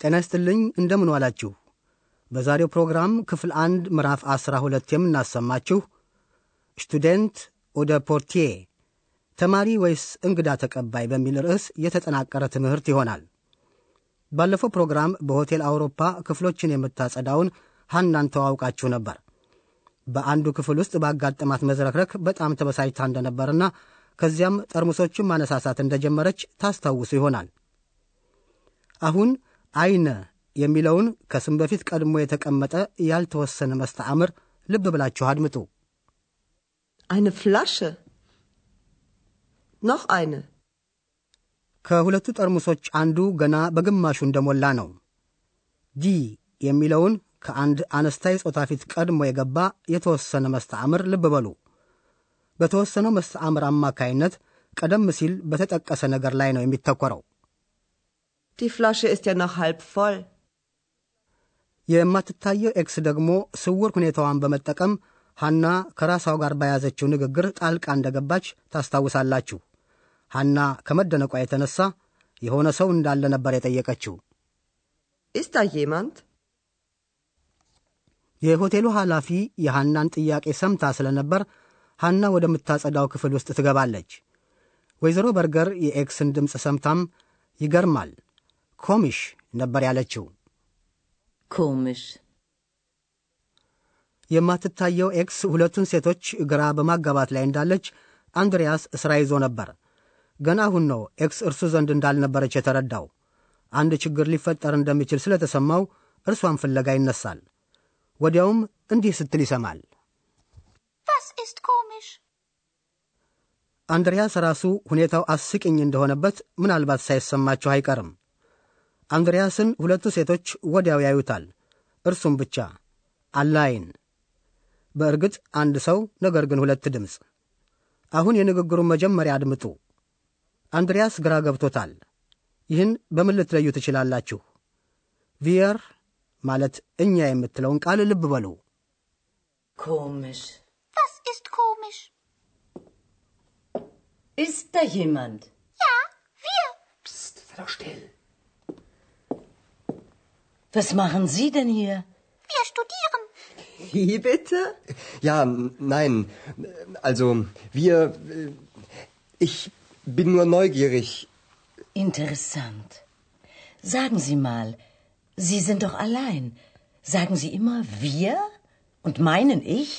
ጤና ይስጥልኝ እንደምን ዋላችሁ። በዛሬው ፕሮግራም ክፍል አንድ ምዕራፍ ዐሥራ ሁለት የምናሰማችሁ Student oder Portier ተማሪ ወይስ እንግዳ ተቀባይ በሚል ርዕስ የተጠናቀረ ትምህርት ይሆናል። ባለፈው ፕሮግራም በሆቴል አውሮፓ ክፍሎችን የምታጸዳውን ሐናን ተዋውቃችሁ ነበር። በአንዱ ክፍል ውስጥ ባጋጠማት መዝረክረክ በጣም ተበሳጭታ እንደነበርና ከዚያም ጠርሙሶቹን ማነሳሳት እንደጀመረች ታስታውሱ ይሆናል። አሁን አይነ የሚለውን ከስም በፊት ቀድሞ የተቀመጠ ያልተወሰነ መስተዓምር ልብ ብላችሁ አድምጡ። Eine Flasche. Noch eine. ከሁለቱ ጠርሙሶች አንዱ ገና በግማሹ እንደሞላ ነው። ዲ የሚለውን ከአንድ አነስታይ ጾታ ፊት ቀድሞ የገባ የተወሰነ መስተዓምር ልብ በሉ። በተወሰነው መስተዓምር አማካይነት ቀደም ሲል በተጠቀሰ ነገር ላይ ነው የሚተኮረው። Die Flasche ist ja noch halb voll. የማትታየው ኤክስ ደግሞ ስውር ሁኔታዋን በመጠቀም ሐና ከራሷ ጋር በያዘችው ንግግር ጣልቃ እንደገባች ታስታውሳላችሁ። ሐና ከመደነቋ የተነሳ የሆነ ሰው እንዳለ ነበር የጠየቀችው። da jemand? የሆቴሉ ኃላፊ የሐናን ጥያቄ ሰምታ ስለነበር ሐና ወደምታጸዳው ክፍል ውስጥ ትገባለች። ወይዘሮ በርገር የኤክስን ድምፅ ሰምታም ይገርማል፣ komisch ነበር ያለችው። Komisch. የማትታየው ኤክስ ሁለቱን ሴቶች ግራ በማጋባት ላይ እንዳለች አንድሪያስ ሥራ ይዞ ነበር። ገና አሁን ነው ኤክስ እርሱ ዘንድ እንዳልነበረች የተረዳው። አንድ ችግር ሊፈጠር እንደሚችል ስለተሰማው እርሷን ፍለጋ ይነሳል። ወዲያውም እንዲህ ስትል ይሰማል። Was ist komisch? አንድሪያስ ራሱ ሁኔታው አስቂኝ እንደሆነበት ምናልባት ሳይሰማቸው አይቀርም። አንድሪያስን ሁለቱ ሴቶች ወዲያው ያዩታል። እርሱም ብቻ allein። በእርግጥ አንድ ሰው ነገር ግን ሁለት ድምፅ። አሁን የንግግሩን መጀመሪያ አድምጡ። አንድሪያስ ግራ ገብቶታል። ይህን በምን ልትለዩ ትችላላችሁ? ቪየር ማለት እኛ የምትለውን ቃል ልብ በሉ። Komisch. Was ist komisch? Ist da jemand? Ja, wir. Psst, sei doch still. Was machen Sie denn hier? Wir studieren. Wie bitte? Ja, n- nein. Also, wir. äh, Ich bin nur neugierig. Interessant. Sagen Sie mal, Sie sind doch allein. Sagen Sie immer wir und meinen ich?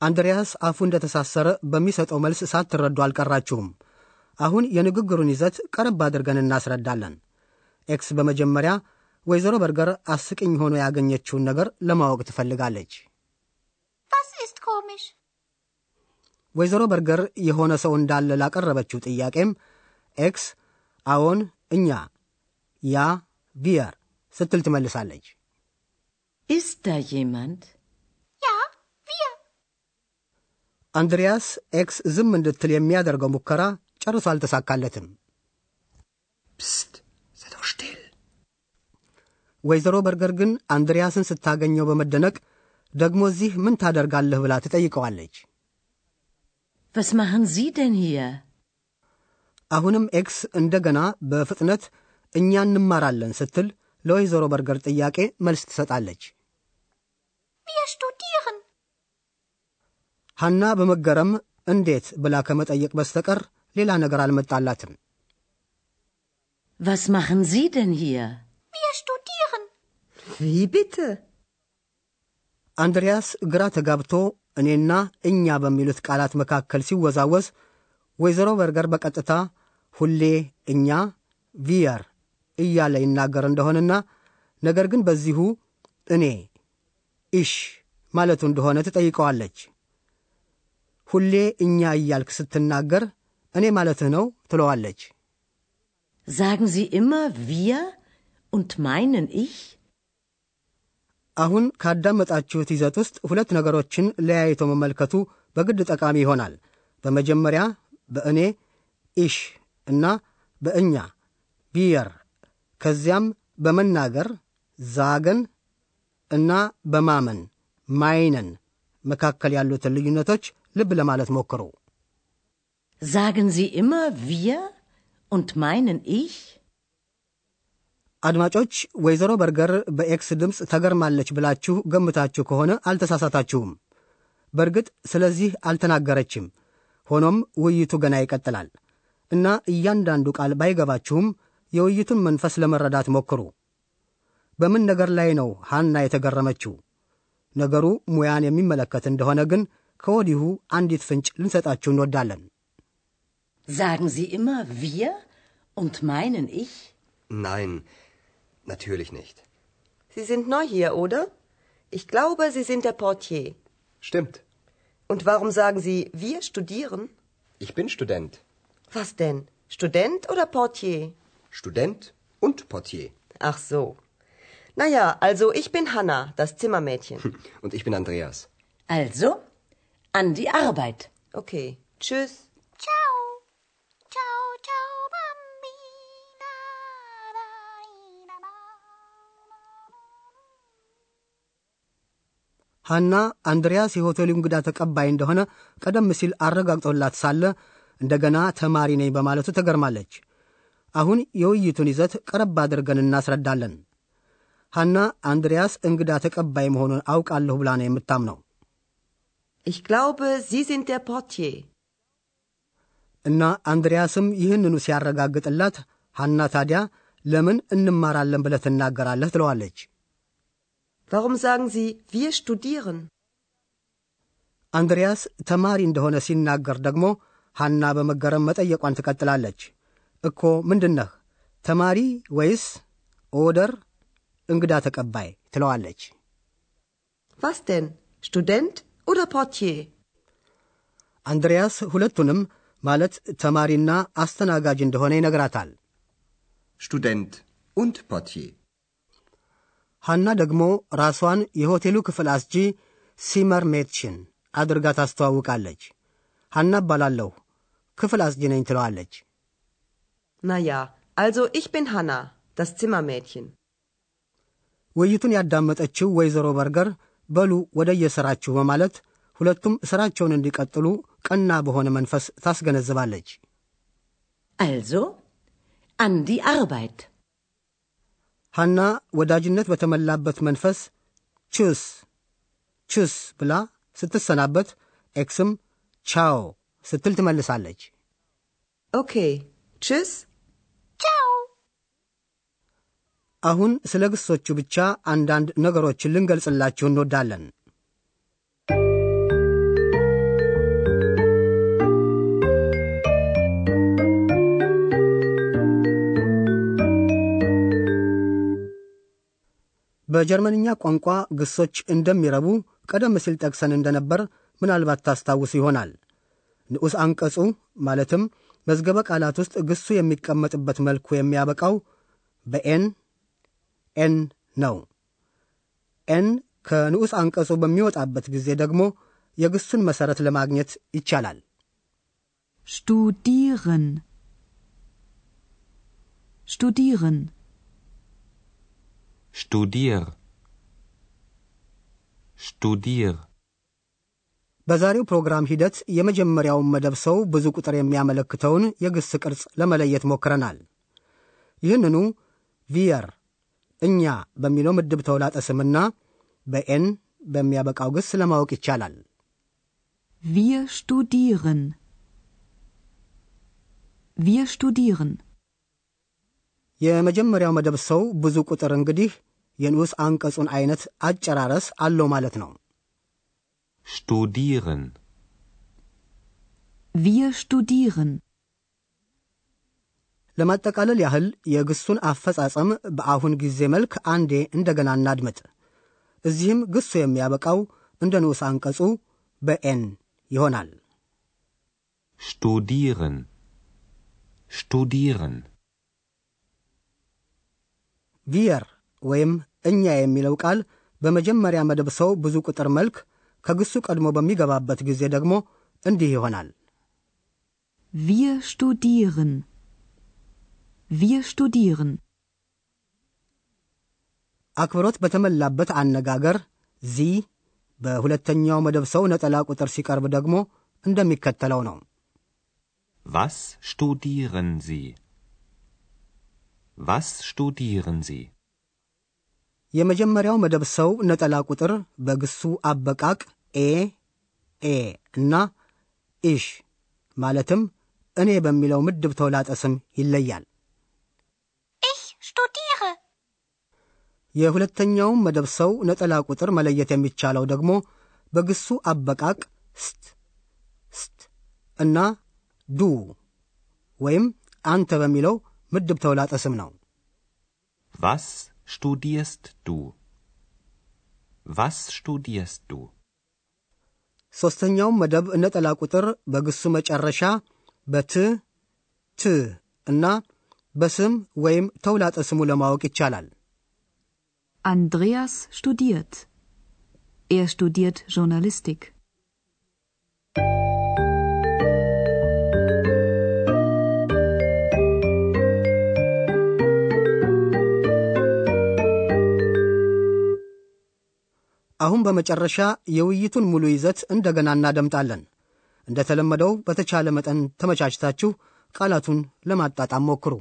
አንድሪያስ አፉ እንደተሳሰረ በሚሰጠው መልስ ሳትረዱ አልቀራችሁም። አሁን የንግግሩን ይዘት ቀረብ አድርገን እናስረዳለን። ኤክስ በመጀመሪያ ወይዘሮ በርገር አስቂኝ ሆኖ ያገኘችውን ነገር ለማወቅ ትፈልጋለች።? ወይዘሮ በርገር የሆነ ሰው እንዳለ ላቀረበችው ጥያቄም ኤክስ አዎን፣ እኛ፣ Ja, wir ስትል ትመልሳለች። da jemand? Ja, wir. አንድሪያስ ኤክስ ዝም እንድትል የሚያደርገው ሙከራ ጨርሶ አልተሳካለትም። sei doch still. ወይዘሮ በርገር ግን አንድሪያስን ስታገኘው በመደነቅ ደግሞ እዚህ ምን ታደርጋለህ ብላ ትጠይቀዋለች። Was machen Sie denn hier? አሁንም ኤክስ እንደገና በፍጥነት እኛ እንማራለን ስትል ለወይዘሮ በርገር ጥያቄ መልስ ትሰጣለች። Wir studieren. ሐና በመገረም እንዴት ብላ ከመጠየቅ በስተቀር ሌላ ነገር አልመጣላትም። Was machen Sie denn hier? Wie bitte? አንድሪያስ ግራ ተጋብቶ እኔና እኛ በሚሉት ቃላት መካከል ሲወዛወዝ ወይዘሮ በርገር በቀጥታ ሁሌ እኛ ቪየር እያለ ይናገር እንደሆነና ነገር ግን በዚሁ እኔ ኢሽ ማለቱ እንደሆነ ትጠይቀዋለች። ሁሌ እኛ እያልክ ስትናገር እኔ ማለትህ ነው ትለዋለች። Sagen Sie immer wir und meinen ich? አሁን ካዳመጣችሁት ይዘት ውስጥ ሁለት ነገሮችን ለያይቶ መመልከቱ በግድ ጠቃሚ ይሆናል። በመጀመሪያ በእኔ ኢሽ እና በእኛ wir፣ ከዚያም በመናገር sagen እና በማመን meinen መካከል ያሉትን ልዩነቶች ልብ ለማለት ሞክሩ። Sagen Sie immer wir und meinen ich? አድማጮች ወይዘሮ በርገር በኤክስ ድምፅ ተገርማለች ብላችሁ ገምታችሁ ከሆነ አልተሳሳታችሁም። በእርግጥ ስለዚህ አልተናገረችም። ሆኖም ውይይቱ ገና ይቀጥላል እና እያንዳንዱ ቃል ባይገባችሁም የውይይቱን መንፈስ ለመረዳት ሞክሩ። በምን ነገር ላይ ነው ሐና የተገረመችው? ነገሩ ሙያን የሚመለከት እንደሆነ ግን ከወዲሁ አንዲት ፍንጭ ልንሰጣችሁ እንወዳለን። Sagen Sie immer wir und meinen ich? Nein, natürlich nicht. Sie sind neu hier, oder? Ich glaube, Sie sind der Portier. Stimmt. Und warum sagen Sie, wir studieren? Ich bin Student. Was denn? Student oder Portier? Student und Portier. Ach so. Na ja, also ich bin Hanna, das Zimmermädchen. Und ich bin Andreas. Also, an die Arbeit. Okay. Tschüss. Ciao. Ciao, ሐና አንድሪያስ የሆቴሉ እንግዳ ተቀባይ እንደሆነ ቀደም ሲል አረጋግጦላት ሳለ እንደገና ተማሪ ነኝ በማለቱ ተገርማለች። አሁን የውይይቱን ይዘት ቀረብ አድርገን እናስረዳለን። ሐና አንድሪያስ እንግዳ ተቀባይ መሆኑን አውቃለሁ ብላ ነው የምታምነው Ich glaube, Sie sind der Portier. እና አንድሪያስም ይህንኑ ሲያረጋግጥላት ሐና ታዲያ ለምን እንማራለን ብለህ ትናገራለህ ትለዋለች። Warum sagen Sie, wir studieren? አንድሪያስ ተማሪ እንደሆነ ሲናገር ደግሞ ሐና በመገረም መጠየቋን ትቀጥላለች። እኮ ምንድን ነህ ተማሪ ወይስ ኦደር እንግዳ ተቀባይ ትለዋለች። Was denn? Student oder Portier? አንድሪያስ ሁለቱንም ማለት ተማሪና አስተናጋጅ እንደሆነ ይነግራታል። Student und Portier. ሐና ደግሞ ራሷን የሆቴሉ ክፍል አስጂ ሲመር ሜትሽን አድርጋ ታስተዋውቃለች። ሐና እባላለሁ ክፍል አስጂ ነኝ ትለዋለች። ja, also ich bin Hanna, das Zimmermädchen. ውይይቱን ያዳመጠችው ወይዘሮ በርገር በሉ ወደ የሥራችሁ በማለት ሁለቱም ሥራቸውን እንዲቀጥሉ ቀና በሆነ መንፈስ ታስገነዝባለች። Also, an die Arbeit. ሐና ወዳጅነት በተሞላበት መንፈስ ቹስ ቹስ ብላ ስትሰናበት ኤክስም ቻው ስትል ትመልሳለች። Okay. Tschüss. Ciao. አሁን ስለ ግሶቹ ብቻ አንዳንድ ነገሮችን ልንገልጽላችሁ እንወዳለን። በጀርመንኛ ቋንቋ ግሶች እንደሚረቡ ቀደም ሲል ጠቅሰን እንደነበር ምናልባት ታስታውሱ ይሆናል። ንዑስ አንቀጹ ማለትም መዝገበ ቃላት ውስጥ ግሱ የሚቀመጥበት መልኩ የሚያበቃው በኤን ኤን ነው። ኤን ከንዑስ አንቀጹ በሚወጣበት ጊዜ ደግሞ የግሱን መሠረት ለማግኘት ይቻላል። Studieren. Studieren. Studier. Studier. በዛሬው ፕሮግራም ሂደት የመጀመሪያውን መደብ ሰው ብዙ ቁጥር የሚያመለክተውን የግስ ቅርጽ ለመለየት ሞክረናል። ይህንኑ ቪየር እኛ በሚለው ምድብ ተውላጠ ስምና በኤን በሚያበቃው ግስ ለማወቅ ይቻላል። Wir studieren. Wir studieren. የመጀመሪያው መደብ ሰው ብዙ ቁጥር እንግዲህ የንዑስ አንቀጹን አይነት አጨራረስ አለው ማለት ነው። Studieren. Wir studieren. ለማጠቃለል ያህል የግሱን አፈጻጸም በአሁን ጊዜ መልክ አንዴ እንደገና እናድምጥ። እዚህም ግሱ የሚያበቃው እንደ ንዑስ አንቀጹ በኤን ይሆናል። Studieren. Studieren. ቪየር ወይም እኛ የሚለው ቃል በመጀመሪያ መደብ ሰው ብዙ ቁጥር መልክ ከግሱ ቀድሞ በሚገባበት ጊዜ ደግሞ እንዲህ ይሆናል። Wir studieren. Wir studieren. አክብሮት በተሞላበት አነጋገር Sie በሁለተኛው መደብ ሰው ነጠላ ቁጥር ሲቀርብ ደግሞ እንደሚከተለው ነው። Was studieren Sie? Was studieren Sie? የመጀመሪያው መደብ ሰው ነጠላ ቁጥር በግሱ አበቃቅ ኤ ኤ እና ich ማለትም እኔ በሚለው ምድብ ተውላጠ ስም ይለያል። Ich studiere. የሁለተኛውም መደብ ሰው ነጠላ ቁጥር መለየት የሚቻለው ደግሞ በግሱ አበቃቅ ስት ስት እና ዱ ወይም አንተ በሚለው ምድብ ተውላጠ ስም ነው። Was studierst du? Was studierst du? ሦስተኛውም መደብ ነጠላ ቁጥር በግሱ መጨረሻ በት ት እና በስም ወይም ተውላጠ ስሙ ለማወቅ ይቻላል። Andreas studiert. Er studiert Journalistik. አሁን በመጨረሻ የውይይቱን ሙሉ ይዘት እንደገና እናደምጣለን። እንደተለመደው በተቻለ መጠን ተመቻችታችሁ ቃላቱን ለማጣጣም ሞክሩ።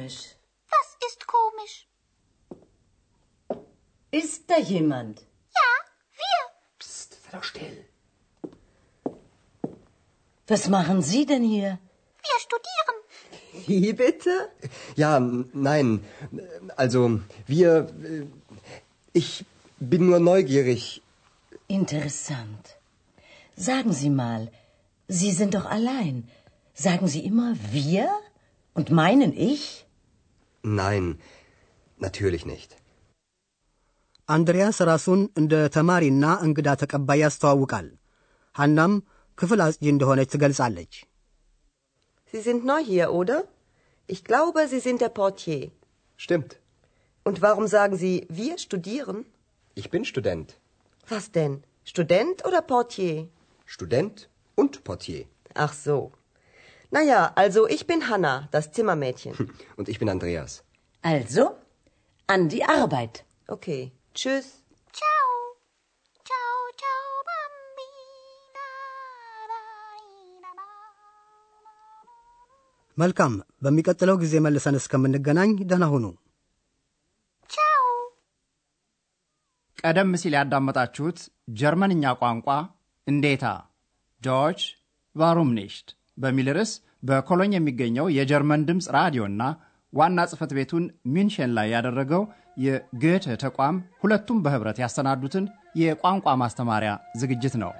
Komisch. Was ist komisch? Ist da jemand? Ja, wir. Psst, sei doch still. Was machen Sie denn hier? Wir studieren. Wie bitte? Ja, nein. Also, wir. äh, Ich bin nur neugierig. Interessant. Sagen Sie mal, Sie sind doch allein. Sagen Sie immer wir und meinen ich? Nein, natürlich nicht. አንድሪያስ ራሱን እንደ ተማሪና እንግዳ ተቀባይ ያስተዋውቃል። ሐናም ክፍል አጽጂ እንደሆነች ትገልጻለች። Sie sind neu hier, oder? Ich glaube, Sie sind der Portier. Stimmt. Und warum sagen Sie, wir studieren? Ich bin Student. Was denn? Student oder Portier? Student und Portier. Ach so. Naja, also ich bin Hanna, das Zimmermädchen. Und ich bin Andreas. Also, an die Arbeit. Okay, tschüss. Ciao. Ciao, ciao, bambina. Da, da, da. መልካም፣ በሚቀጥለው ጊዜ መልሰን እስከምንገናኝ ደህና ሁኑ። Ciao. ቀደም ሲል ያዳመጣችሁት ጀርመንኛ ቋንቋ እንዴታ ዶች ቫሩም ኒሽት በሚል ርዕስ በኮሎኝ የሚገኘው የጀርመን ድምፅ ራዲዮና ዋና ጽህፈት ቤቱን ሚንሽን ላይ ያደረገው የገተ ተቋም ሁለቱም በህብረት ያሰናዱትን የቋንቋ ማስተማሪያ ዝግጅት ነው።